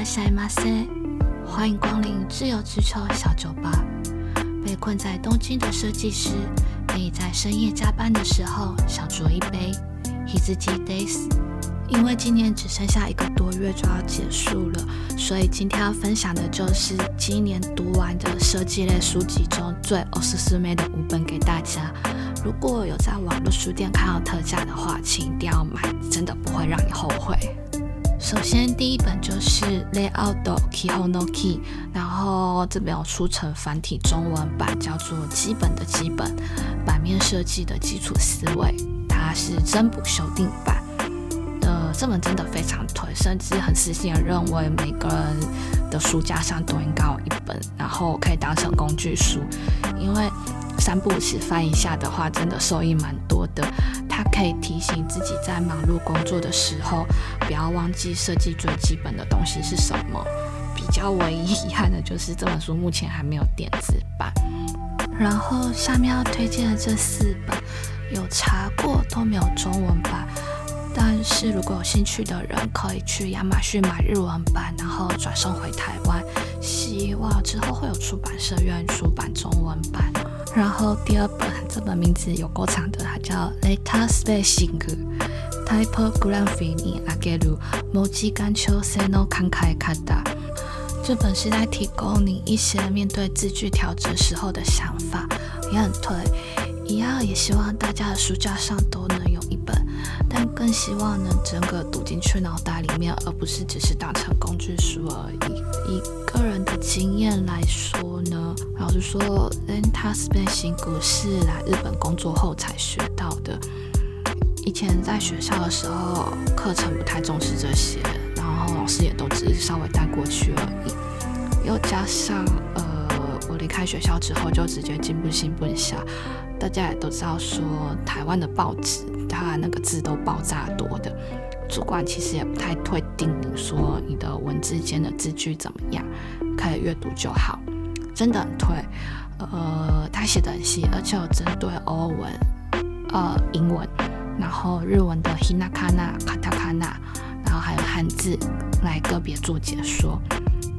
拉西马塞，欢迎光临自由之秋小酒吧。被困在东京的设计师，可以在深夜加班的时候小酌一杯 Hizji Days。因为今年只剩下一个多月就要结束了，所以今天要分享的就是今年读完的设计类书籍中最おすすめ的五本给大家。如果有在网络书店看到特价的话，请一定要买，真的不会让你后悔。 首先，第一本就是《Layout Keyhole No Key》，然后这边有出成繁体中文版，叫做《基本的基本版面设计的基础思维》，它是增补修订版。呃，这本真的非常推，甚至很私心的认为每个人的书架上都应该有一本，然后可以当成工具书，因为三部曲翻一下的话，真的受益蛮多的。它可以提醒自己在忙碌工作的时候，不要忘记设计最基本的东西是什么。比较唯一遗憾的就是这本书目前还没有电子版。然后下面要推荐的这四本，有查过都没有中文版。但是如果有兴趣的人，可以去亚马逊买日文版，然后转送回台湾。希望之后会有出版社愿意出版中文版。然后第二本，这本名字有够长的，它叫《Leta Spacing Typography Ageru Moji Gancho Seno Kankai Kada》。这本是在提供你一些面对字句调整时候的想法，也很推。一样也希望大家的书架上都能，希望能整个读进去脑袋里面，而不是只是当成工具书而已。以个人的经验来说呢，老实说，Lenta Spacing 是来日本工作后才学到的。以前在学校的时候，课程不太重视这些，然后老师也都只是稍微带过去而已。又加上，离开学校之后就直接进步新不下。大家也都知道，说台湾的报纸，它那个字都爆炸多的，主管其实也不太会叮咛说你的文字间的字句怎么样，可以阅读就好，真的很退。呃，他写的很细，而且有针对欧文、呃英文，然后日文的 hinakana、katakana，然后还有汉字来个别做解说。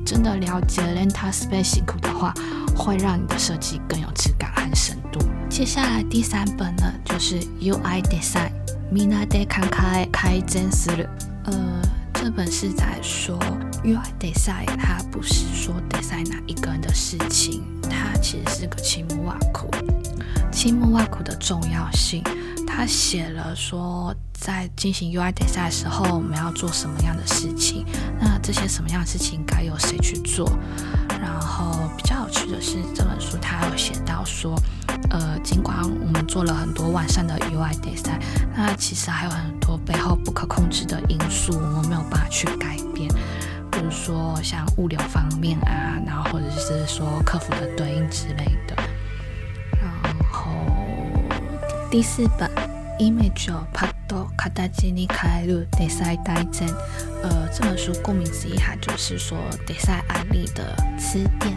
真的了解 Lenta Spacing 的话，会让你的设计更有质感和深度。接下来第三本呢，就是 UI Design Mina de Kankai Kai z e n s u 呃，这本是在说 UI Design，它不是说 design 哪一个人的事情，它其实是个青木瓦库。青木瓦库的重要性，他写了说，在进行 UI Design 的时候，我们要做什么样的事情？那这些什么样的事情该由谁去做？然后比较有趣的是，这本书它有写到说。呃，尽管我们做了很多完善的 UI design，那其实还有很多背后不可控制的因素，我们没有办法去改变。比如说像物流方面啊，然后或者是说客服的对应之类的。然后第四本 Image《卡达基尼开路》第三代真，呃，这本书顾名思义哈，就是说第三安利的词典。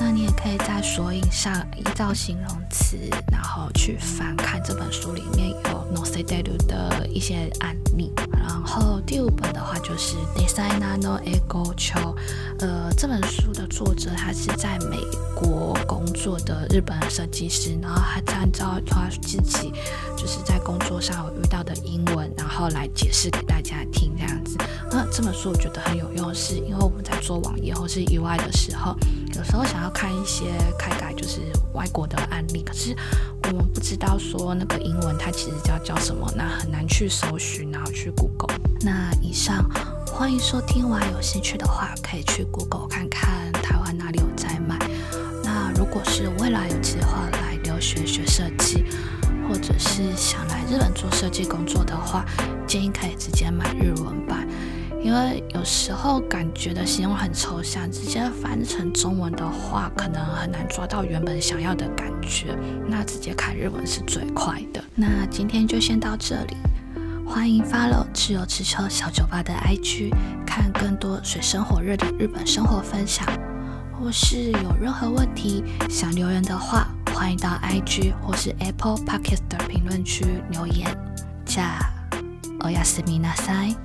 那你也可以在索引上依照形容词，然后去翻看这本书里面有 No s e d e u 的一些案例。然后第五本的话就是 Designer No Ego Cho，呃，这本书的作者他是在美国工作的日本设计师，然后他按照他自己就是在工作上有遇到的英文，然后来解释给大家听这样子。那这本书我觉得很有用，是因为我们在做网页或是 UI 的时候，有时候想要看一些开改就是外国的案例，可是我们不知道说那个英文它其实叫叫什么，那很难去搜寻，然后去 Google。那以上欢迎收听完，有兴趣的话可以去 Google 看看台湾哪里有在卖。那如果是未来有计划来留学学设计，或者是想来日本做设计工作的话，建议可以直接买日文。为有时候感觉的形容很抽象，直接翻成中文的话，可能很难抓到原本想要的感觉。那直接看日文是最快的。那今天就先到这里，欢迎 follow 自由之秋小酒吧的 IG，看更多水深火热的日本生活分享。或是有任何问题想留言的话，欢迎到 IG 或是 Apple Podcast 的评论区留言。じゃあ、おやすみなさい。